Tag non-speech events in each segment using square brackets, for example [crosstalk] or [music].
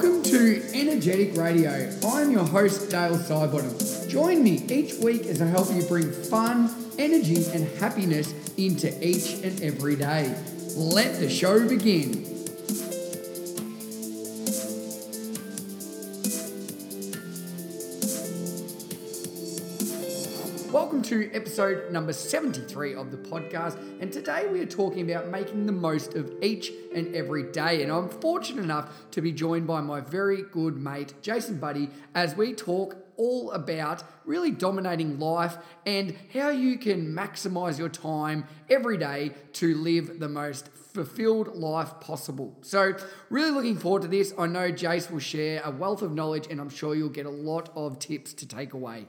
Welcome to Energetic Radio. I'm your host, Dale Sidebottom. Join me each week as I help you bring fun, energy, and happiness into each and every day. Let the show begin. To episode number 73 of the podcast. And today we are talking about making the most of each and every day. And I'm fortunate enough to be joined by my very good mate, Jason Buddy, as we talk all about really dominating life and how you can maximize your time every day to live the most fulfilled life possible. So, really looking forward to this. I know Jace will share a wealth of knowledge, and I'm sure you'll get a lot of tips to take away.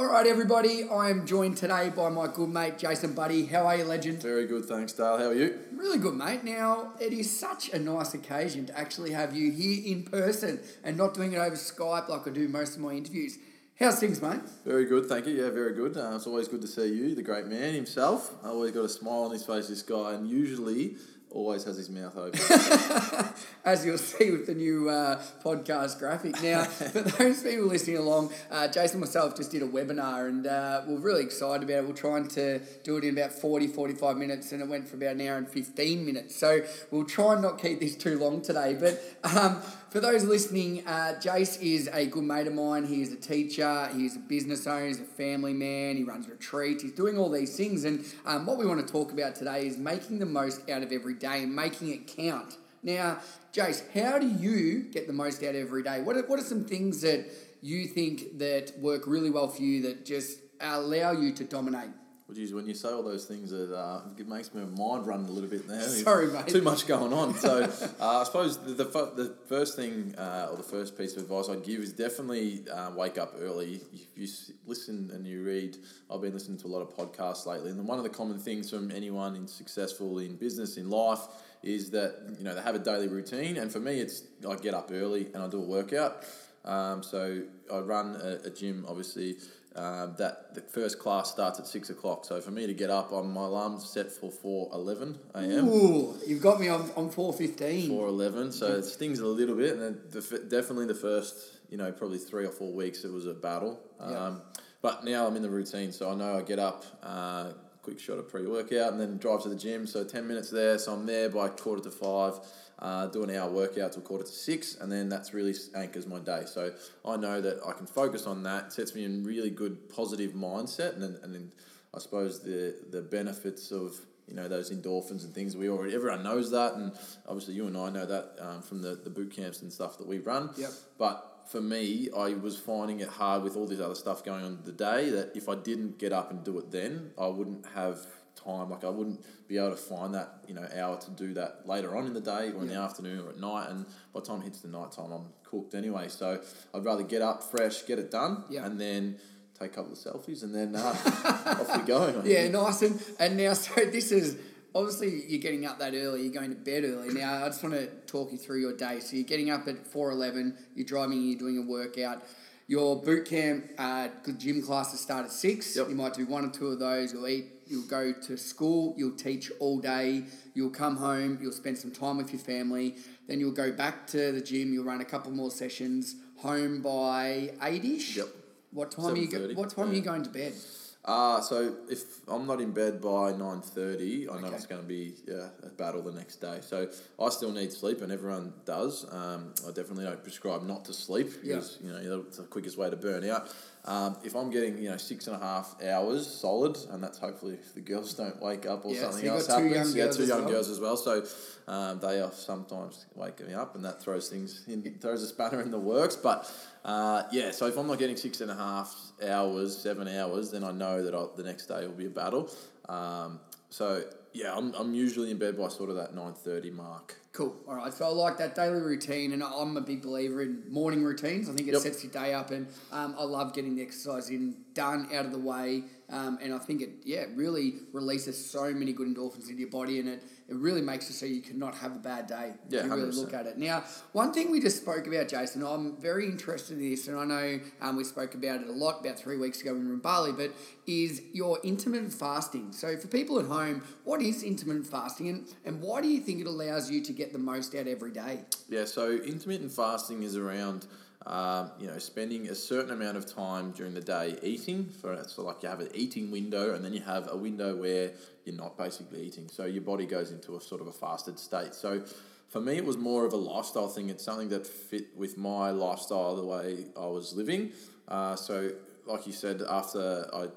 All right, everybody. I am joined today by my good mate Jason Buddy. How are you, legend? Very good, thanks, Dale. How are you? Really good, mate. Now, it is such a nice occasion to actually have you here in person and not doing it over Skype like I do most of my interviews. How's things, mate? Very good, thank you. Yeah, very good. Uh, it's always good to see you, the great man himself. I always got a smile on his face, this guy, and usually always has his mouth open. [laughs] As you'll see with the new uh, podcast graphic. Now, [laughs] for those people listening along, uh, Jason and myself just did a webinar and uh, we're really excited about it. We're trying to do it in about 40, 45 minutes and it went for about an hour and 15 minutes. So we'll try and not keep this too long today. But um, for those listening, uh, Jace is a good mate of mine. He is a teacher, he's a business owner, he's a family man, he runs retreats, he's doing all these things. And um, what we want to talk about today is making the most out of every day and making it count. Now, Jace, how do you get the most out of every day? What are, what are some things that you think that work really well for you that just allow you to dominate? Well, geez, when you say all those things, it, uh, it makes my mind run a little bit now. [laughs] Sorry, mate. Too much going on. So, [laughs] uh, I suppose the, the, the first thing uh, or the first piece of advice I'd give is definitely uh, wake up early. If you listen and you read, I've been listening to a lot of podcasts lately, and one of the common things from anyone in successful in business, in life, is that you know they have a daily routine, and for me, it's I get up early and I do a workout. Um, so I run a, a gym, obviously um, that the first class starts at six o'clock. So for me to get up on my alarm's set for four eleven a.m. Ooh, you've got me on, on four fifteen. Four eleven. So it stings a little bit, and the, definitely the first, you know, probably three or four weeks it was a battle. Yeah. Um, but now I'm in the routine, so I know I get up. Uh, quick shot of pre workout and then drive to the gym. So 10 minutes there. So I'm there by quarter to five uh, do an hour workout till quarter to six, and then that's really anchors my day. So I know that I can focus on that, sets me in really good positive mindset, and then, and then I suppose the the benefits of you know those endorphins and things we already everyone knows that, and obviously you and I know that um, from the the boot camps and stuff that we run. Yep. But for me, I was finding it hard with all this other stuff going on the day that if I didn't get up and do it then, I wouldn't have time. Like I wouldn't be able to find that you know hour to do that later on in the day or in yeah. the afternoon or at night. And by the time it hits the night time, I'm cooked anyway. So I'd rather get up fresh, get it done, yeah. and then take a couple of selfies, and then uh, [laughs] off we go. [laughs] Yeah, nice. And and now [laughs] so this is. Obviously, you're getting up that early. You're going to bed early. Now, I just want to talk you through your day. So, you're getting up at four eleven. You're driving. You're doing a workout your boot camp, uh, gym classes start at six. Yep. You might do one or two of those. You'll eat. You'll go to school. You'll teach all day. You'll come home. You'll spend some time with your family. Then you'll go back to the gym. You'll run a couple more sessions. Home by eight ish. Yep. What time are you? Go, what time yeah. are you going to bed? Uh, so if I'm not in bed by nine thirty, I know okay. it's going to be yeah, a battle the next day. So I still need sleep, and everyone does. Um, I definitely don't prescribe not to sleep because yeah. you know it's the quickest way to burn out. Um, if I'm getting you know six and a half hours solid, and that's hopefully if the girls don't wake up or yeah, something so else happens. yeah, two young girls as well. So um, they are sometimes waking me up, and that throws things in, throws a spanner in the works. But uh, yeah, so if I'm not getting six and a half hours, seven hours, then I know that I'll, the next day will be a battle. Um, so yeah, I'm, I'm usually in bed by sort of that nine thirty mark. Cool. All right. So I like that daily routine, and I'm a big believer in morning routines. I think it Yep. sets your day up, and um, I love getting the exercise in, done, out of the way. Um, and I think it, yeah, really releases so many good endorphins into your body, and it, it really makes it so you cannot have a bad day. Yeah, if you really 100%. look at it. Now, one thing we just spoke about, Jason, I'm very interested in this, and I know um, we spoke about it a lot about three weeks ago when we were in Bali, but is your intermittent fasting. So for people at home, what is intermittent fasting, and, and why do you think it allows you to get the most out every day? Yeah, so intermittent fasting is around um, you know spending a certain amount of time during the day eating. For so like you have an eating window, and then you have a window where you're not basically eating. So your body goes into a sort of a fasted state. So for me, it was more of a lifestyle thing. It's something that fit with my lifestyle, the way I was living. Uh, so, like you said, after I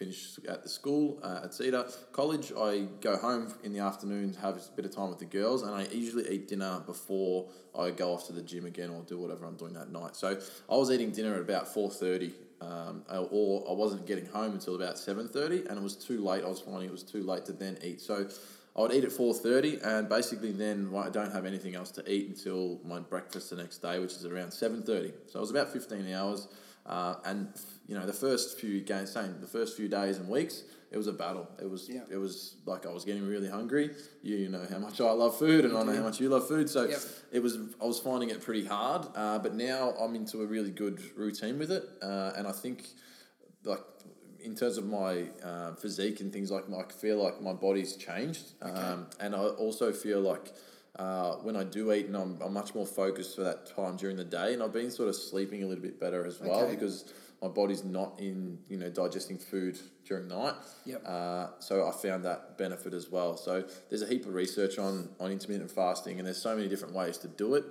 finished at the school uh, at Cedar College, I go home in the afternoon, have a bit of time with the girls, and I usually eat dinner before I go off to the gym again or do whatever I'm doing that night. So I was eating dinner at about four thirty. Um, or I wasn't getting home until about seven thirty, and it was too late. I was finding it was too late to then eat. So I would eat at four thirty, and basically then I don't have anything else to eat until my breakfast the next day, which is around seven thirty. So it was about fifteen hours, uh, and you know the first few games, same the first few days and weeks, it was a battle. It was Yeah. it was like I was getting really hungry. You, know how much I love food, and I know how much you love food. So Yep. it was I was finding it pretty hard, uh, but now I'm into a really good routine with it, uh, and I think like in terms of my uh, physique and things like I feel like my body's changed, um, and I also feel like. Uh, when I do eat, and I'm, I'm much more focused for that time during the day, and I've been sort of sleeping a little bit better as well Okay. because my body's not in you know digesting food during night. Yep. Uh, so I found that benefit as well. So there's a heap of research on on intermittent fasting, and there's so many different ways to do it.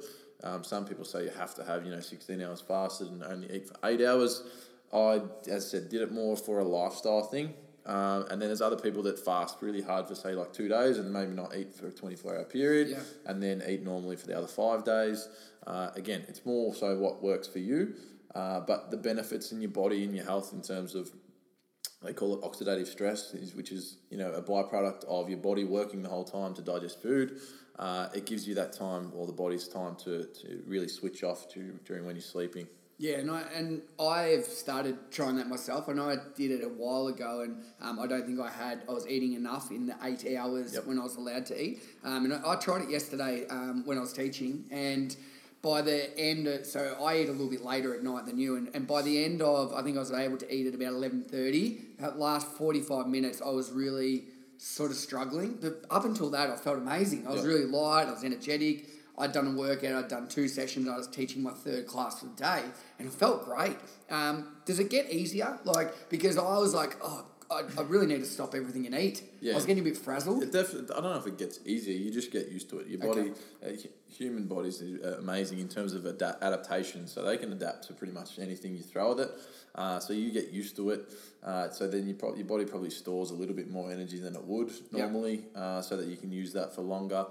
Um, some people say you have to have you know 16 hours fasted and only eat for eight hours. I, as I said, did it more for a lifestyle thing. Um, and then there's other people that fast really hard for say like two days and maybe not eat for a 24 hour period Yeah. and then eat normally for the other five days. Uh, again, it's more so what works for you, uh, but the benefits in your body and your health in terms of they call it oxidative stress, is, which is you know a byproduct of your body working the whole time to digest food. Uh, it gives you that time, or the body's time, to, to really switch off to, during when you're sleeping. Yeah, and I and I've started trying that myself. I know I did it a while ago, and um, I don't think I had. I was eating enough in the eight hours Yep. when I was allowed to eat. Um, and I, I tried it yesterday um, when I was teaching, and by the end, of, so I eat a little bit later at night than you, and, and by the end of, I think I was able to eat at about eleven thirty. That last forty five minutes, I was really sort of struggling, but up until that, I felt amazing. I was really light. I was energetic. I'd done a workout, I'd done two sessions, I was teaching my third class for the day, and it felt great. Um, does it get easier? Like, because I was like, oh, I, I really need to stop everything and eat. Yeah. I was getting a bit frazzled. It definitely, I don't know if it gets easier. You just get used to it. Your body, uh, human bodies are amazing in terms of ada- adaptation. So they can adapt to pretty much anything you throw at it. Uh, so you get used to it. Uh, so then you prob- your body probably stores a little bit more energy than it would normally, uh, so that you can use that for longer.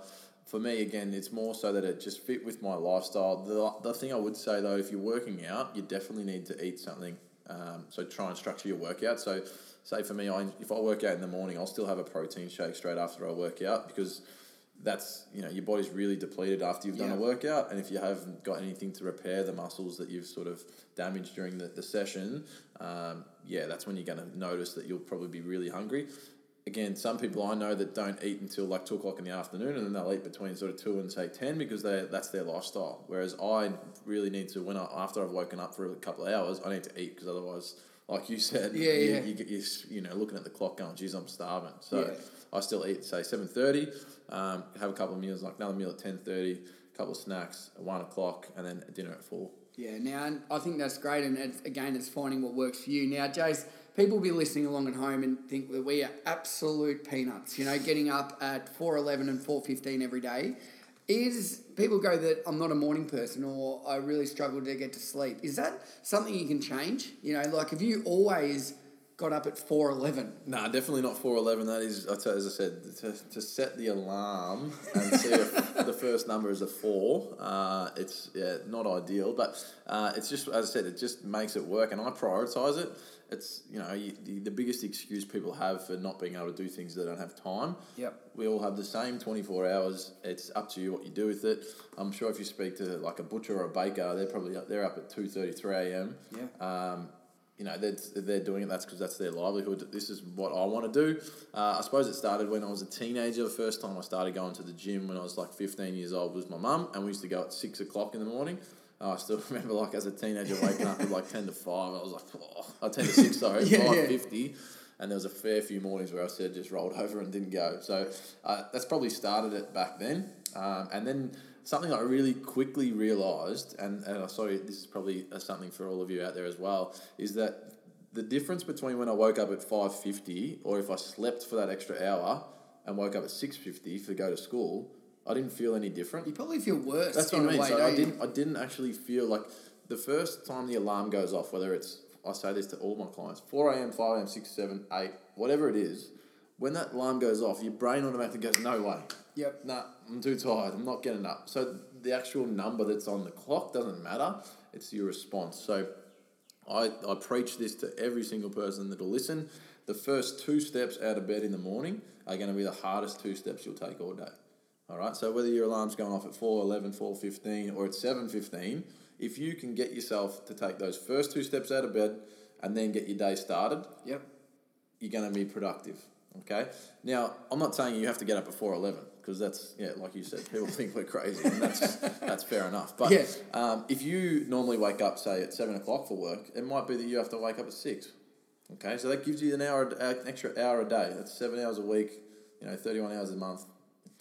For me, again, it's more so that it just fit with my lifestyle. The, the thing I would say though, if you're working out, you definitely need to eat something. Um, so try and structure your workout. So, say for me, I, if I work out in the morning, I'll still have a protein shake straight after I work out because that's you know your body's really depleted after you've done a workout, and if you haven't got anything to repair the muscles that you've sort of damaged during the, the session, um, yeah, that's when you're going to notice that you'll probably be really hungry. Again, some people I know that don't eat until like two o'clock in the afternoon, and then they'll eat between sort of two and say ten because they that's their lifestyle. Whereas I really need to when I after I've woken up for a couple of hours, I need to eat because otherwise, like you said, Yeah, you, yeah. you you, you know looking at the clock going, geez, I'm starving. So Yeah. I still eat say seven thirty, um, have a couple of meals, like another meal at ten thirty, a couple of snacks at one o'clock, and then dinner at four. Yeah, now I think that's great, and it's, again, it's finding what works for you. Now, Jace, people will be listening along at home and think that we are absolute peanuts. You know, getting up at four eleven and four fifteen every day. Is people go that I'm not a morning person or I really struggle to get to sleep? Is that something you can change? You know, like have you always got up at four eleven? Nah, definitely not four eleven. That is, as I said, to, to set the alarm and see if [laughs] the first number is a four. Uh, it's yeah, not ideal, but uh, it's just as I said, it just makes it work, and I prioritize it. It's you know you, the, the biggest excuse people have for not being able to do things they don't have time. Yep. We all have the same twenty four hours. It's up to you what you do with it. I'm sure if you speak to like a butcher or a baker, they're probably up, they're up at two thirty three a.m. Yeah. Um, you know, they're, they're doing it, that's because that's their livelihood. This is what I want to do. Uh, I suppose it started when I was a teenager. The first time I started going to the gym when I was like 15 years old was my mum, and we used to go at 6 o'clock in the morning. Uh, I still [laughs] remember, like, as a teenager, [laughs] waking up at like 10 to 5. I was like, oh, uh, 10 to 6, sorry, [laughs] Yeah, yeah. 5.50. And there was a fair few mornings where I said just rolled over and didn't go. So uh, that's probably started it back then. Um, and then something I really quickly realised, and, and I'm sorry, this is probably uh, something for all of you out there as well, is that the difference between when I woke up at 5.50 or if I slept for that extra hour and woke up at 6.50 to go to school, I didn't feel any different. You probably feel worse. That's what I mean. Way, so I didn't, I didn't actually feel like the first time the alarm goes off, whether it's, I say this to all my clients, 4 a.m., 5 a.m., 6, 7, 8, whatever it is, when that alarm goes off, your brain automatically goes, no way. Yep. Nah, I'm too tired. I'm not getting up. So the actual number that's on the clock doesn't matter. It's your response. So I, I preach this to every single person that'll listen. The first two steps out of bed in the morning are going to be the hardest two steps you'll take all day. All right. So whether your alarm's going off at 4, 11, 4, 15, or at 7, 15, if you can get yourself to take those first two steps out of bed and then get your day started, yep. you're going to be productive. Okay. Now, I'm not saying you have to get up at 4, 11 because that's yeah, like you said, people [laughs] think we're crazy, and that's that's fair enough. But yeah. um, if you normally wake up, say at seven o'clock for work, it might be that you have to wake up at six. Okay, so that gives you an hour, an extra hour a day. That's seven hours a week. You know, thirty-one hours a month.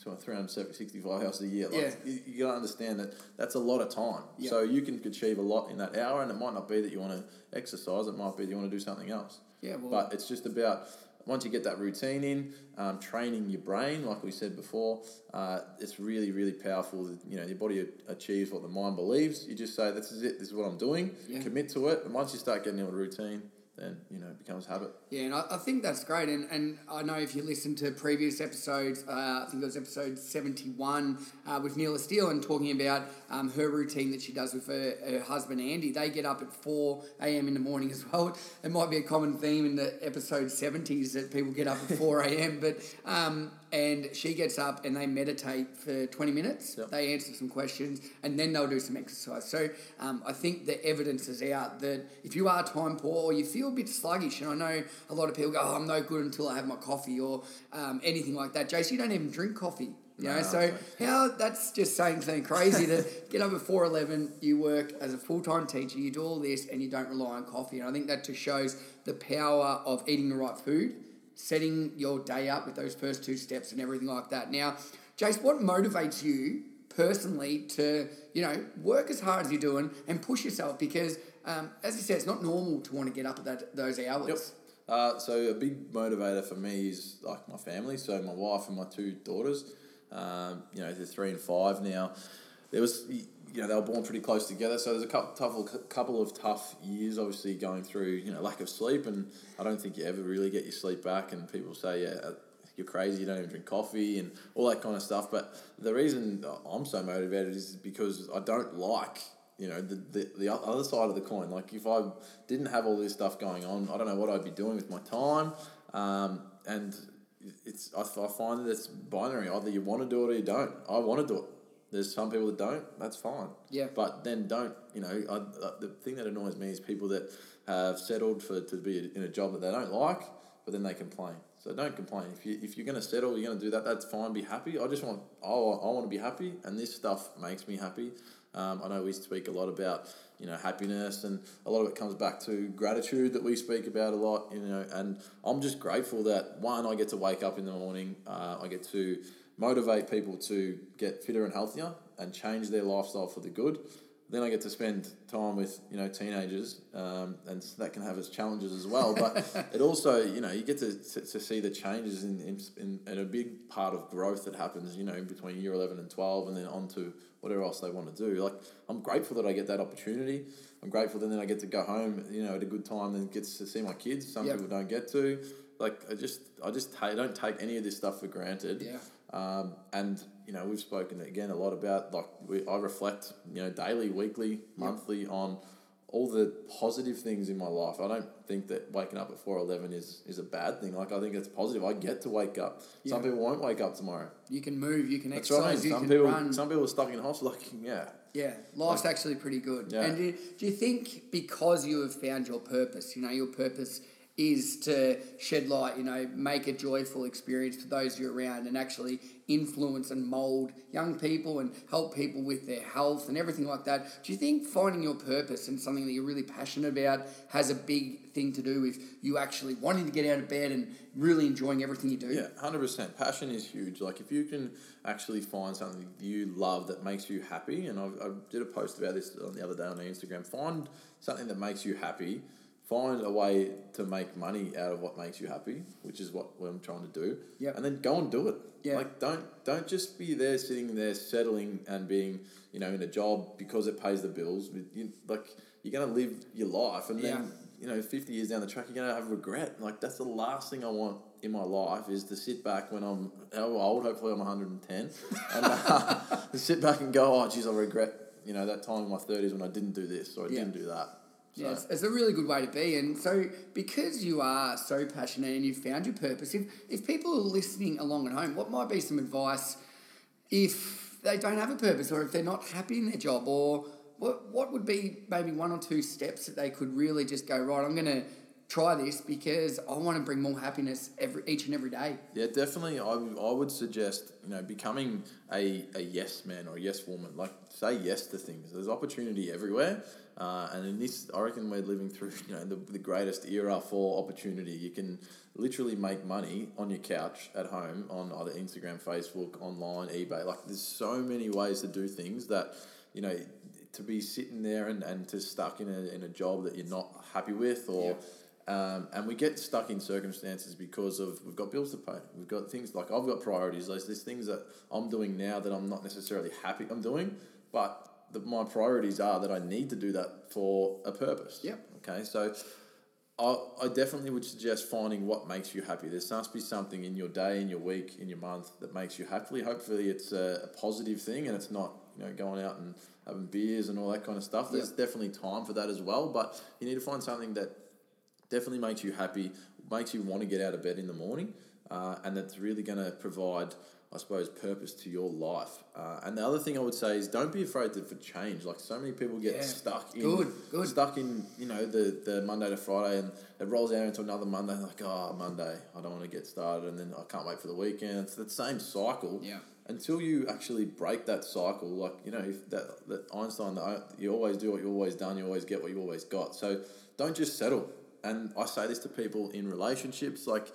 365 hours a year. Like, yeah. you, you got to understand that that's a lot of time. Yeah. So you can achieve a lot in that hour, and it might not be that you want to exercise. It might be that you want to do something else. Yeah, well, but it's just about once you get that routine in, um, training your brain, like we said before, uh, it's really, really powerful. You know, your body achieves what the mind believes. You just say, "This is it. This is what I'm doing." Yeah. Commit to it, and once you start getting into a routine, then you know it becomes habit. Yeah, and I, I think that's great. And, and I know if you listen to previous episodes, uh, I think it was episode 71 uh, with Neela Steele and talking about um, her routine that she does with her, her husband Andy. They get up at 4 a.m. in the morning as well. It might be a common theme in the episode 70s that people get up at 4 a.m. But um, and she gets up and they meditate for 20 minutes. Yep. They answer some questions and then they'll do some exercise. So um, I think the evidence is out that if you are time poor or you feel a bit sluggish, and I know a lot of people go, oh, I'm no good until I have my coffee or um, anything like that. Jace, you don't even drink coffee. You know, No, so how that's just saying something crazy to [laughs] get up at four eleven, you work as a full time teacher, you do all this and you don't rely on coffee. And I think that just shows the power of eating the right food, setting your day up with those first two steps and everything like that. Now, Jace, what motivates you personally to, you know, work as hard as you're doing and push yourself? Because um, as you said, it's not normal to want to get up at that, those hours. Yep. Uh, so a big motivator for me is like my family. So my wife and my two daughters. Um, you know, they're three and five now. There was, you know, they were born pretty close together. So there's a couple, tough, couple of tough years, obviously going through, you know, lack of sleep, and I don't think you ever really get your sleep back. And people say, yeah. uh, You're crazy. You don't even drink coffee and all that kind of stuff. But the reason I'm so motivated is because I don't like you know the, the the other side of the coin like if i didn't have all this stuff going on i don't know what i'd be doing with my time um, and it's I, I find that it's binary either you want to do it or you don't i want to do it there's some people that don't that's fine Yeah. but then don't you know I, I, the thing that annoys me is people that have settled for to be in a job that they don't like but then they complain so don't complain if, you, if you're going to settle you're going to do that that's fine be happy i just want Oh, I want to be happy and this stuff makes me happy um, I know we speak a lot about you know happiness, and a lot of it comes back to gratitude that we speak about a lot. You know, and I'm just grateful that one, I get to wake up in the morning. Uh, I get to motivate people to get fitter and healthier and change their lifestyle for the good. Then I get to spend time with you know teenagers, um, and that can have its challenges as well. But [laughs] it also you know you get to, to, to see the changes in, in, in, in a big part of growth that happens you know between year eleven and twelve, and then on to whatever else they want to do. Like I'm grateful that I get that opportunity. I'm grateful that then I get to go home, you know, at a good time and get to see my kids. Some Yep. people don't get to. Like I just, I just don't take any of this stuff for granted. Yeah. Um, and you know, we've spoken again a lot about like we, I reflect, you know, daily, weekly, monthly on all the positive things in my life. I don't think that waking up at four eleven is is a bad thing. Like I think it's positive. I get to wake up. Some people won't wake up tomorrow. You can move, you can That's exercise, you Some can people, run. some people are stuck in hospital. [laughs] Like yeah, Yeah, life's actually pretty good. Yeah. And do, do you think because you have found your purpose, you know, your purpose is to shed light, you know, make a joyful experience for those you're around and actually influence and mold young people and help people with their health and everything like that. Do you think finding your purpose and something that you're really passionate about has a big thing to do with you actually wanting to get out of bed and really enjoying everything you do? Yeah, 100%. Passion is huge. Like, if you can actually find something you love that makes you happy, and I've, I did a post about this the other day on Instagram, find something that makes you happy find a way to make money out of what makes you happy, which is what, what I'm trying to do. Yeah. And then go and do it. Yeah. Like don't don't just be there sitting there settling and being you know in a job because it pays the bills. You, like you're gonna live your life and then Yeah. you know fifty years down the track you're gonna have regret. Like that's the last thing I want in my life is to sit back when I'm how old. Hopefully I'm 110 [laughs] and uh, [laughs] sit back and go oh geez I regret you know that time in my 30s when I didn't do this or I Yeah. didn't do that. So, Yeah, it's, it's a really good way to be. And so, because you are so passionate and you've found your purpose, if, if people are listening along at home, what might be some advice if they don't have a purpose or if they're not happy in their job? Or what, what would be maybe one or two steps that they could really just go, right, I'm going to try this because I want to bring more happiness every each and every day? Yeah, definitely. I, would- I would suggest you know becoming a, a yes man or a yes woman. Like say yes to things. There's opportunity everywhere, uh, and in this, I reckon we're living through [laughs] you know the, the greatest era for opportunity. You can literally make money on your couch at home on either Instagram, Facebook, online, eBay. Like there's so many ways to do things that you know to be sitting there and, and to stuck in a, in a job that you're not happy with or um, and we get stuck in circumstances because of we've got bills to pay. We've got things like I've got priorities. There's, there's things that I'm doing now that I'm not necessarily happy I'm doing, but the, my priorities are that I need to do that for a purpose. Yep. Okay, so I, I definitely would suggest finding what makes you happy. There must be something in your day, in your week, in your month that makes you happy. Hopefully, it's a, a positive thing and it's not you know going out and having beers and all that kind of stuff. There's definitely time for that as well, but you need to find something that definitely makes you happy, makes you want to get out of bed in the morning, uh, and that's really going to provide, I suppose, purpose to your life. Uh, and the other thing I would say is don't be afraid to, for change. Like so many people get Yeah. stuck in Good, good. stuck in you know the, the Monday to Friday, and it rolls out into another Monday. Like oh Monday, I don't want to get started, and then I can't wait for the weekend. It's that same cycle. Yeah. Until you actually break that cycle, like you know, if that, that Einstein, that you always do what you always done, you always get what you always got. So don't just settle. And I say this to people in relationships, like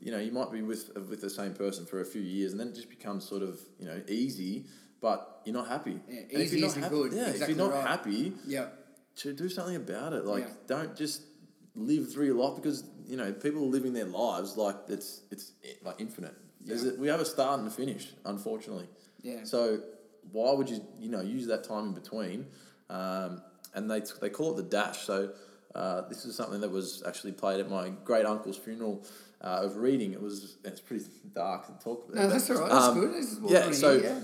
you know, you might be with with the same person for a few years, and then it just becomes sort of you know easy, but you're not happy. Yeah, And easy isn't happy- good. Yeah, Exactly if you're not right. happy, Yeah. to do something about it. Like, Yeah. don't just live through your life because you know people are living their lives like it's it's like infinite. Yeah. a, we have a start and a finish, unfortunately. Yeah. So why would you you know use that time in between? Um, and they they call it the dash. So uh, this is something that was actually played at my great uncle's funeral. Uh, of reading, it was it's pretty dark to talk about. No, that's all right. That's Um, good. Is what yeah, so yeah.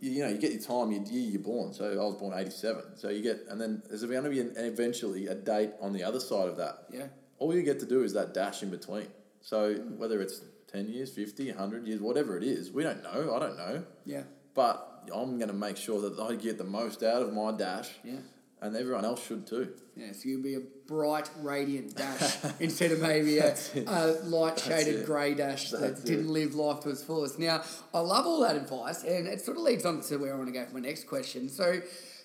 you, you know, you get your time, your year you're born. So I was born eighty seven. So you get, and then there's going to be an, eventually a date on the other side of that. Yeah. All you get to do is that dash in between. So whether it's ten years, 50, 100 years, whatever it is, we don't know. I don't know, Yeah. but I'm going to make sure that I get the most out of my dash, Yeah. And everyone else should too. Yeah, so you'll be a bright, radiant dash [laughs] instead of maybe a, a light shaded grey dash That's that didn't live life to its fullest. Now, I love all that advice, and it sort of leads on to where I want to go for my next question. So,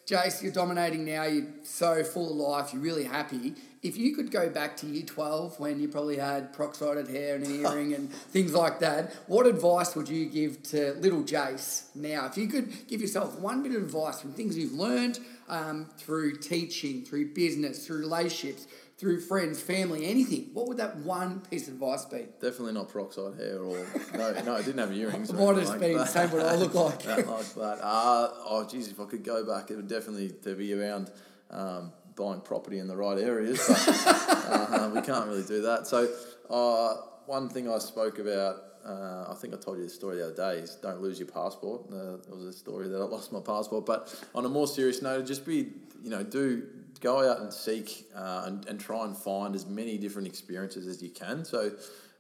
Jace, you're dominating now, you're so full of life, you're really happy. If you could go back to year 12 when you probably had peroxided hair and an earring and [laughs] things like that, what advice would you give to little Jace now? If you could give yourself one bit of advice from things you've learned um, through teaching, through business, through relationships, through friends, family, anything, what would that one piece of advice be? Definitely not peroxide hair or no, no, I didn't have earrings. [laughs] Might have like been that. same what I look like. [laughs] That like that. Uh, oh, geez, if I could go back, it would definitely to be around um, buying property in the right areas. But uh, we can't really do that. So, uh, one thing I spoke about, uh, I think I told you the story the other day, is don't lose your passport. Uh, it was a story that I lost my passport. But on a more serious note, just be, you know, do go out and seek uh, and, and try and find as many different experiences as you can. So,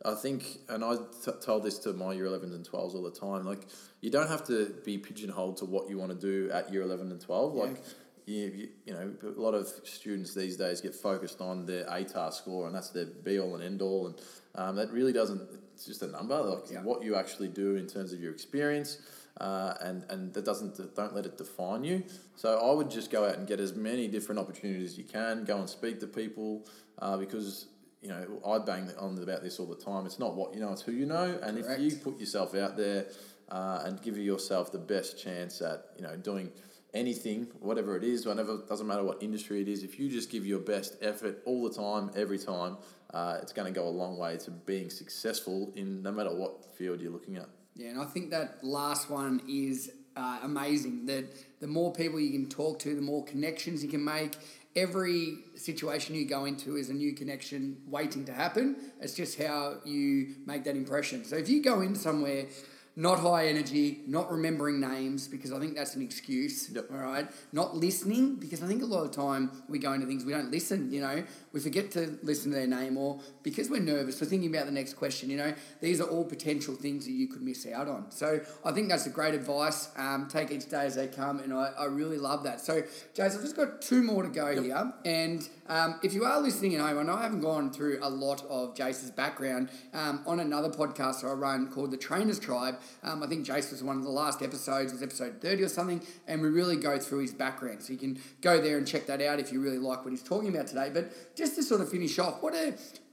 I think, and I t- told this to my year 11s and 12s all the time, like, you don't have to be pigeonholed to what you want to do at year 11 and 12. Like, you, you know, a lot of students these days get focused on their ATAR score, and that's their be all and end all, and um, that really doesn't. It's just a number. Like Yeah. what you actually do in terms of your experience, uh, and and that doesn't don't let it define you. So I would just go out and get as many different opportunities as you can. Go and speak to people, uh, because. You know, I bang on about this all the time. It's not what you know; it's who you know. And Correct. if you put yourself out there uh, and give yourself the best chance at you know doing anything, whatever it is, whatever doesn't matter what industry it is. If you just give your best effort all the time, every time, uh, it's going to go a long way to being successful in no matter what field you're looking at. Yeah, and I think that last one is uh, amazing. That the more people you can talk to, the more connections you can make. Every situation you go into is a new connection waiting to happen. It's just how you make that impression. So if you go in somewhere not high energy, not remembering names, because I think that's an excuse. Yep. All right. Not listening, because I think a lot of time we go into things, we don't listen, you know, we forget to listen to their name, or because we're nervous, we're thinking about the next question, you know, these are all potential things that you could miss out on. So I think that's a great advice. Um, take each day as they come, and I, I really love that. So, Jason, I've just got two more to go here. And um, if you are listening at home, I know I haven't gone through a lot of Jason's background. Um, on another podcast that I run called The Trainers Tribe, um, I think Jason was one of the last episodes, was episode 30 or something, and we really go through his background. So you can go there and check that out if you really like what he's talking about today. But just to sort of finish off, what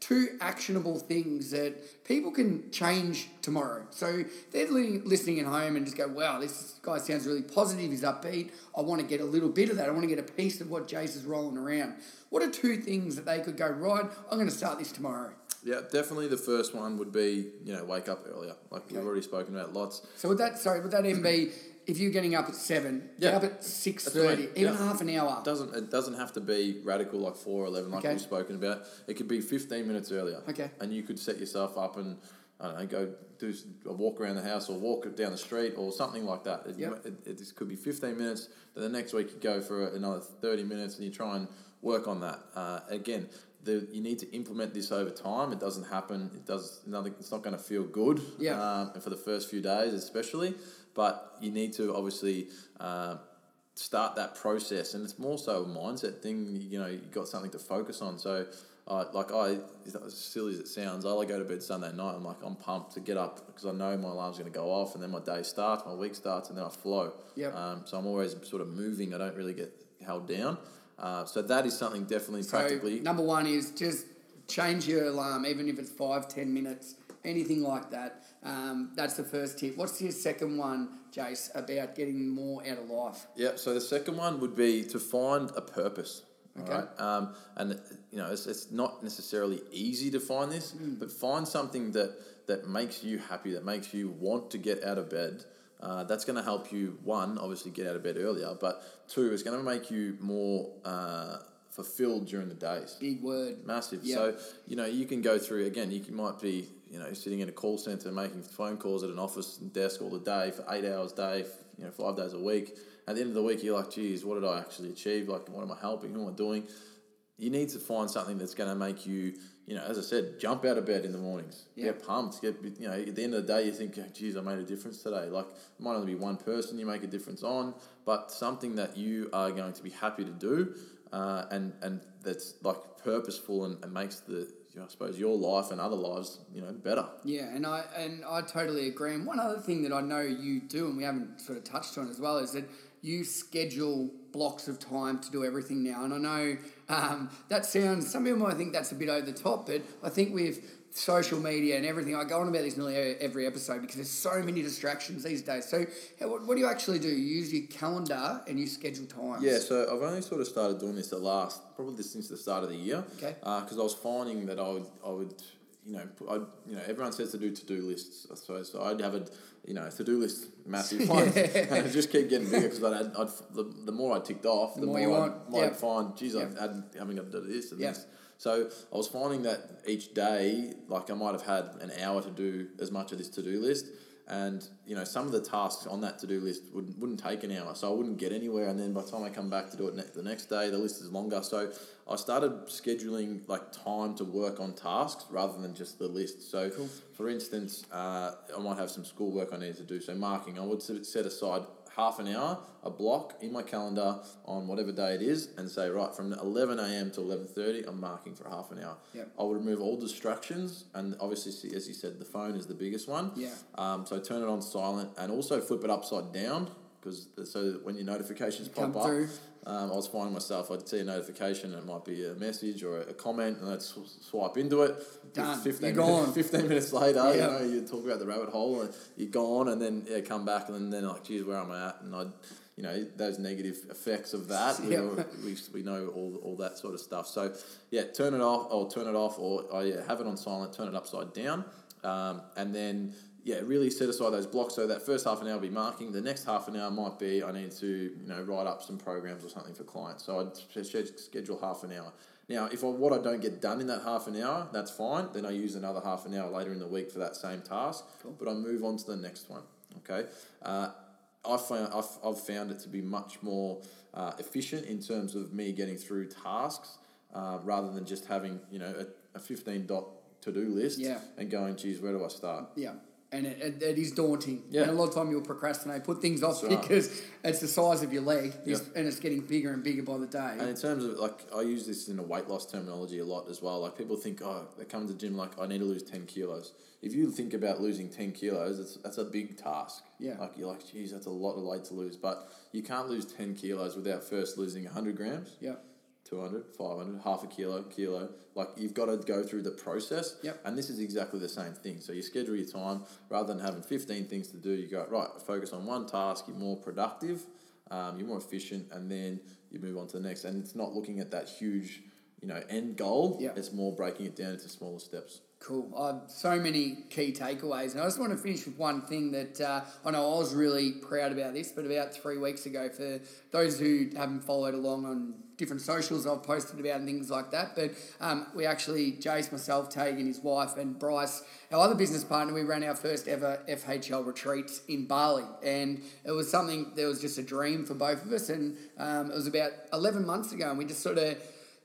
two actionable things that people can change tomorrow? So they're listening at home and just go, wow, this guy sounds really positive, he's upbeat. I want to get a little bit of that. I want to get a piece of what Jason's rolling around. What are two things that they could go, right, I'm going to start this tomorrow? Yeah, definitely. The first one would be you know wake up earlier, like we've already spoken about lots. So would that sorry, would that even be if you're getting up at seven, get Yeah. up at six That's what I thirty, even Yeah. half an hour. It doesn't it doesn't have to be radical like four or eleven like Okay. we've spoken about. It could be fifteen minutes earlier. Okay. And you could set yourself up and I don't know, go do a walk around the house or walk down the street or something like that. It, Yep. it, it just could be fifteen minutes. Then the next week you go for another thirty minutes and you try and work on that. Uh, again, the, you need to implement this over time. It doesn't happen. It does nothing. It's not going to feel good. Yeah. Um, and for the first few days, especially, but you need to obviously. Uh, start that process and it's more so a mindset thing you know you got something to focus on so uh, like I as silly as it sounds I like go to bed Sunday night I'm like I'm pumped to get up because I know my alarm's going to go off and then my day starts my week starts and then I flow Yep. um, so I'm always sort of moving I don't really get held down uh, so that is something definitely So practically number one is just change your alarm, even if it's five, ten minutes, anything like that. Um, that's the first tip. What's your second one, Jace, about getting more out of life? Yeah, so the second one would be to find a purpose. Okay. Right. Um, and you know, it's, it's not necessarily easy to find this, but find something that that makes you happy, that makes you want to get out of bed. Uh, that's going to help you. One, obviously, get out of bed earlier, but two, it's going to make you more uh, fulfilled during the days. Big word. Massive. Yeah. So you know you can go through again. You can, might be you know sitting in a call center making phone calls at an office desk all the day for eight hours a day, you know five days a week. At the end of the week, you're like, geez, what did I actually achieve? Like, what am I helping? Who am I doing? You need to find something that's going to make you, you know, as I said, jump out of bed in the mornings. Yeah. Get pumped. Get you know, at the end of the day, you think, oh, geez, I made a difference today. Like, it might only be one person you make a difference on, but something that you are going to be happy to do, uh, and and that's like purposeful and, and makes the, you know, I suppose, your life and other lives, you know, better. Yeah, and I and I totally agree. And one other thing that I know you do, and we haven't sort of touched on as well, is that you schedule blocks of time to do everything now. And I know um, that sounds. Some people might think that's a bit over the top, but I think with social media and everything, I go on about this nearly every episode because there's so many distractions these days. So, what, what do you actually do? You use your calendar and you schedule times. Yeah, so I've only sort of started doing this the last, probably since the start of the year. Okay. Uh, because I was finding that I would, I would, you know, I'd, you know, everyone says to do to do lists. I suppose so. I'd have a, you know, to do list, massive [laughs] one, and [laughs] it just keep getting bigger because I'd, I'd, I'd the, the more I ticked off, the, more more, you I'd, want. might Yep. find, geez, Yep. I've had, having got to do this and Yep. this. So I was finding that each day, like I might have had an hour to do as much of this to do list. And you know some of the tasks on that to do list wouldn't, wouldn't take an hour, so I wouldn't get anywhere. And then by the time I come back to do it ne- the next day, the list is longer. So I started scheduling like time to work on tasks rather than just the list. So for instance, uh, I might have some schoolwork I need to do. So marking, I would set aside half an hour, a block in my calendar on whatever day it is, and say right from eleven a.m. to eleven thirty, I'm marking for half an hour. Yep. I would remove all distractions, and obviously, as you said, the phone is the biggest one. Yeah. Um, so turn it on silent, and also flip it upside down because so when your notifications Come pop up, um, I was finding myself, I'd see a notification and it might be a message or a comment, and I'd sw- swipe into it. Done. 15, You're minutes, gone. 15 minutes later, Yeah. you know, you talk about the rabbit hole and you're gone, and then yeah, come back, and then, like, geez, where am I at? And I'd, you know, those negative effects of that, [laughs] we, Yeah. all- we, we know all, all that sort of stuff. So, yeah, turn it off, or turn it off, or oh, yeah, have it on silent, turn it upside down, um, and then yeah, really set aside those blocks. So that first half an hour will be marking. The next half an hour might be I need to you know write up some programs or something for clients. So I'd sch- sch- schedule half an hour. Now, if I, what I don't get done in that half an hour, that's fine. Then I use another half an hour later in the week for that same task. But I move on to the next one. Okay. Uh, I found I've, I've found it to be much more uh, efficient in terms of me getting through tasks uh, rather than just having you know a, a fifteen dot to do list Yeah. and going, geez, where do I start? Yeah. And it, it, it is daunting. Yeah. And a lot of time you'll procrastinate, put things off right. because it's the size of your leg Yeah. and it's getting bigger and bigger by the day. And in terms of like, I use this in a weight loss terminology a lot as well. Like people think, oh, they come to the gym like, I need to lose ten kilos. If you think about losing ten kilos, it's that's a big task. Yeah. Like you're like, geez, that's a lot of weight to lose. But you can't lose ten kilos without first losing hundred grams. yeah. 200, 500, half a kilo, kilo. Like you've got to go through the process. Yep. And this is exactly the same thing. So you schedule your time rather than having 15 things to do. You go, right, focus on one task, you're more productive, um, you're more efficient, and then you move on to the next. And it's not looking at that huge, you know, end goal. Yeah. It's more breaking it down into smaller steps. Cool. Uh, so many key takeaways. And I just want to finish with one thing that uh, I know I was really proud about this, but about three weeks ago, for those who haven't followed along on different socials, I've posted about and things like that. But um, we actually, Jace, myself, Tegan, his wife, and Bryce, our other business partner, we ran our first ever FHL retreat in Bali. And it was something that was just a dream for both of us. And um, it was about 11 months ago, and we just sort of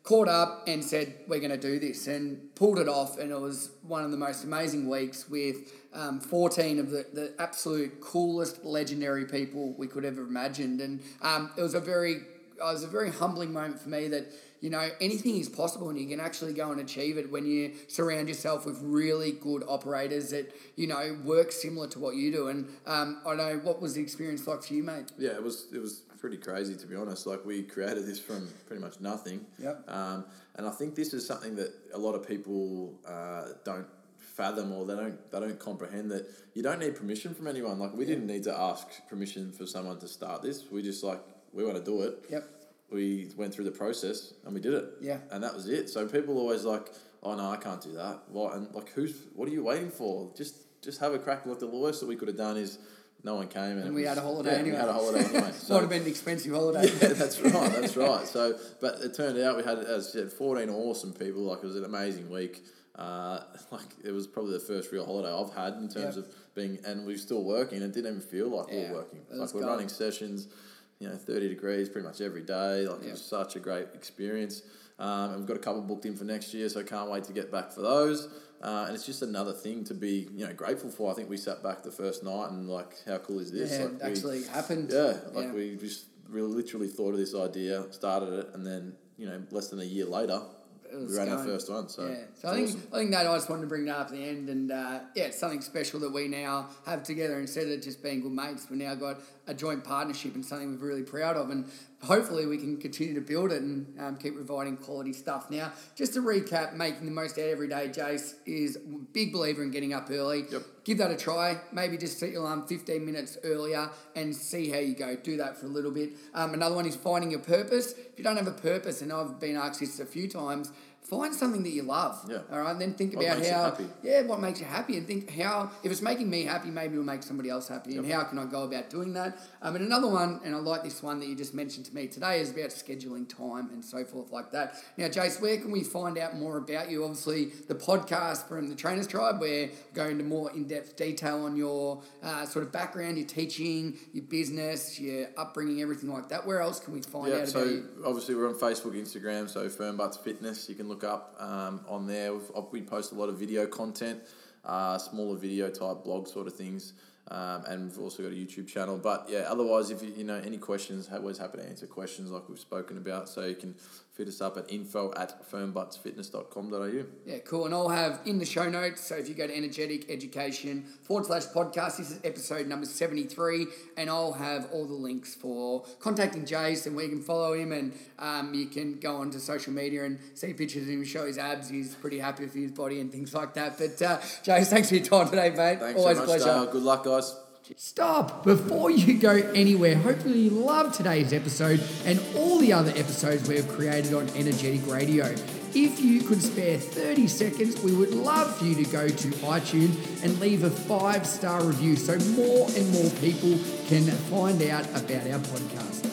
caught up and said we're going to do this and pulled it off and it was one of the most amazing weeks with um, 14 of the, the absolute coolest legendary people we could ever imagined. And um, it was a very it was a very humbling moment for me that you know anything is possible and you can actually go and achieve it when you surround yourself with really good operators that you know work similar to what you do. And um, I know what was the experience like for you mate? Yeah, it was it was pretty crazy to be honest. Like we created this from pretty much nothing. Yep. Um, and I think this is something that a lot of people uh, don't fathom or they don't they don't comprehend that you don't need permission from anyone. Like we didn't need to ask permission for someone to start this. We just like we want to do it. yep We went through the process and we did it. Yeah. And that was it. So people always like, oh no, I can't do that. What and like who's what are you waiting for? Just just have a crack. Like the worst that we could have done is no one came and, And we was- had a holiday yeah, anyway. We had a holiday anyway. [laughs] So, might have been an expensive holiday yeah, that's [laughs] right. That's right. So, but it turned out we had, as I said, fourteen awesome people. Like it was an amazing week. Uh, [laughs] like it was probably the first real holiday I've had in terms Yep. of being, and we're still working. It didn't even feel like we Yeah, were working. Like we're gold. running sessions, you know, thirty degrees pretty much every day. Like it was such a great experience. Um, and we've got a couple booked in for next year, so I can't wait to get back for those. Uh, and it's just another thing to be, you know, grateful for. I think we sat back the first night and like, how cool is this? Yeah, like it we- actually happened. yeah, like Yeah. we just really literally thought of this idea, started it, and then you know less than a year later, we ran our first one. So yeah, so I think awesome. I think that I just wanted to bring that up at the end, and uh, yeah, it's something special that we now have together. Instead of just being good mates, we now got a joint partnership and something we're really proud of, and hopefully we can continue to build it and um, keep providing quality stuff. Now, just to recap, making the most out every day, Jace is a big believer in getting up early. Yep. Give that a try. Maybe just set your alarm 15 minutes earlier and see how you go. Do that for a little bit. Um, another one is finding your purpose. If you don't have a purpose, and I've been asked this a few times, find something that you love. Yeah. All right. And then think What about makes you how. happy? Yeah, what makes you happy, and think how if it's making me happy, maybe it'll make somebody else happy, and how can I go about doing that? Um, and another one, and I like this one that you just mentioned to me today, is about scheduling time and so forth like that. Now, Jace, where can we find out more about you? Obviously, the podcast from the Trainers Tribe, where go into more in depth detail on your uh, sort of background, your teaching, your business, your upbringing, everything like that. Where else can we find Yeah, out so about you? obviously we're on Facebook, Instagram, so Firm Butts Fitness. You can look up um, on there. We've, we post a lot of video content, uh, smaller video type blog sort of things. Um, and we've also got a YouTube channel. But yeah, otherwise, if you, you know any questions, always happy to answer questions like we've spoken about. So you can fit us up at info at firmbuttsfitness.com.au. Yeah, cool. And I'll have in the show notes, so if you go to energetic education forward slash podcast, this is episode number 73, and I'll have all the links for contacting Jason where you can follow him and um, you can go onto social media and see pictures of him, show his abs. He's pretty happy with his body and things like that. But uh, Jason, thanks for your time today, mate. Thanks Always so a much, pleasure. Dale. Good luck, guys. Stop before you go anywhere. Hopefully, you love today's episode and all the other episodes we've created on Energetic Radio. If you could spare 30 seconds, we would love for you to go to iTunes and leave a five star review so more and more people can find out about our podcast.